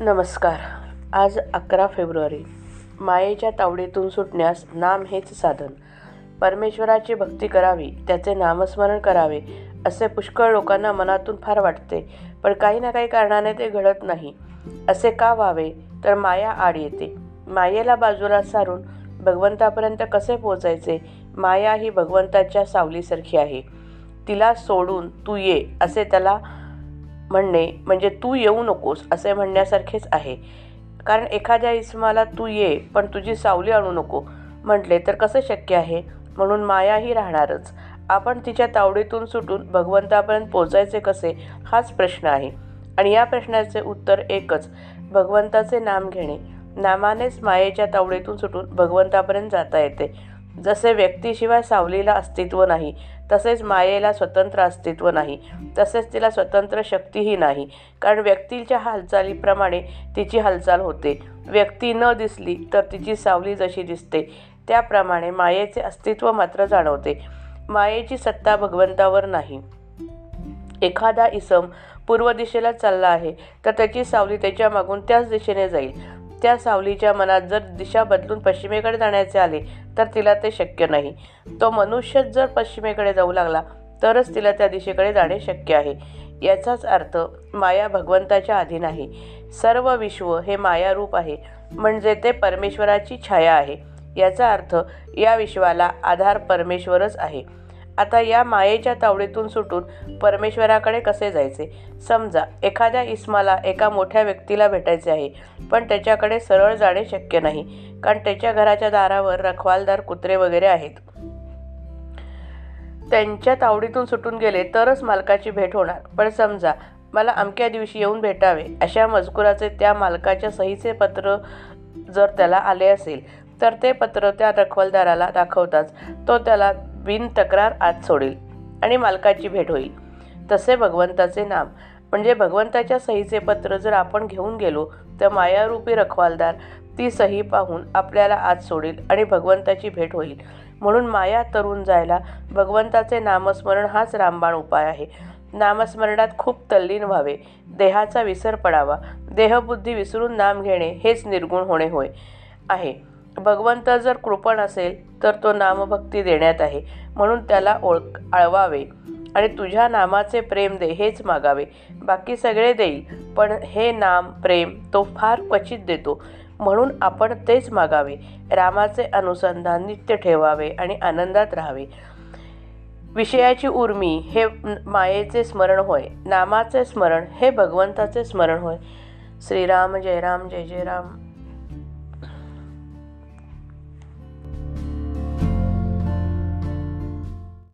नमस्कार. आज अकरा फेब्रुवारी. मायेच्या तावडीतून सुटण्यास नाम हेच साधन. परमेश्वराची भक्ती करावी त्याचे नामस्मरण करावे असे पुष्कळ लोकांना मनातून फार वाटते पण काही ना काही कारणाने ते घडत नाही. असे का व्हावे? तर माया आड येते. मायेला बाजूला सारून भगवंतापर्यंत कसे पोचायचे माया ही भगवंताच्या सावलीसारखी आहे. तिला सोडून तू ये असे त्याला म्हणणे म्हणजे तू येऊ नकोस असे म्हणण्यासारखेच आहे. कारण एखाद्या इसमाला तू ये पण तुझी सावली आणू नको. म्हटले तर कसं शक्य आहे? म्हणून मायाही राहणारच. आपण तिच्या तावडीतून सुटून भगवंतापर्यंत पोचायचे कसे हाच प्रश्न आहे. आणि या प्रश्नाचे उत्तर एकच भगवंताचे नाम घेणे. नामानेच मायेच्या तावडीतून सुटून भगवंतापर्यंत जाता येते. जसे व्यक्तीशिवाय सावलीला अस्तित्व नाही तसेच मायेला स्वतंत्र अस्तित्व नाही तसेच तिला स्वतंत्र शक्तीही नाही. कारण व्यक्तीच्या हालचालीप्रमाणे तिची हालचाल होते. व्यक्ती न दिसली तर तिची सावली जशी दिसते त्याप्रमाणे मायेचे अस्तित्व मात्र जाणवते. मायेची सत्ता भगवंतावर नाही. एखादा इसम पूर्व दिशेला चालला आहे तर त्याची सावली त्याच्या मागून त्याच दिशेने जाईल. त्या सावलीच्या मनात जर दिशा बदलून पश्चिमेकडे जाण्याचे आले तर तिला ते शक्य नाही. तो मनुष्यच जर पश्चिमेकडे जाऊ लागला तरच तिला त्या दिशेकडे जाणे शक्य आहे. याचाच अर्थ माया भगवंताच्या अधीन आहे सर्व विश्व हे मायारूप आहे म्हणजे ते परमेश्वराची छाया आहे. याचा अर्थ या विश्वाला आधार परमेश्वरच आहे. आता या मायेच्या तावडीतून सुटून परमेश्वराकडे कसे जायचे? समजा एखाद्या इस्माला एका मोठ्या व्यक्तीला भेटायचे आहे पण त्याच्याकडे सरळ जाणे शक्य नाही कारण त्याच्या घराच्या दारावर रखवालदार कुत्रे वगैरे आहेत. त्यांच्या तावडीतून सुटून गेले तरच मालकाची भेट होणार. पण समजा मला अमक्या दिवशी येऊन भेटावे अशा मजकुराचे त्या मालकाच्या सहीचे पत्र जर त्याला आले असेल तर ते पत्र त्या रखवालदाराला दाखवताच. तो त्याला बिन तक्रार आत सोडेल आणि मालकाची भेट होईल. तसे भगवंताचे नाम. म्हणजे भगवंताच्या सहीचे पत्र जर आपण घेऊन गेलो तर मायारूपी रखवालदार ती सही पाहून आपल्याला आत सोडेल आणि भगवंताची भेट होईल. म्हणून माया तरुण जायला भगवंताचे नामस्मरण हाच रामबाण उपाय आहे. नामस्मरणात खूप तल्लीन व्हावे. देहाचा विसर पडावा. देहबुद्धी विसरून नाम घेणे हेच निर्गुण होणे होय आहे. भगवंत जर कृपण असेल तर तो नामभक्ती देण्यात आहे. म्हणून त्याला ओळख आळवावे. आणि तुझ्या नामाचे प्रेम दे हेच मागावे. बाकी सगळे देईल पण हे नाम प्रेम तो फार क्वचित देतो. म्हणून आपण तेच मागावे. रामाचे अनुसंधान नित्य ठेवावे आणि आनंदात राहावे. विषयाची उर्मी हे मायेचे स्मरण होय. नामाचे स्मरण हे भगवंताचे स्मरण होय. श्रीराम जय राम जय जय राम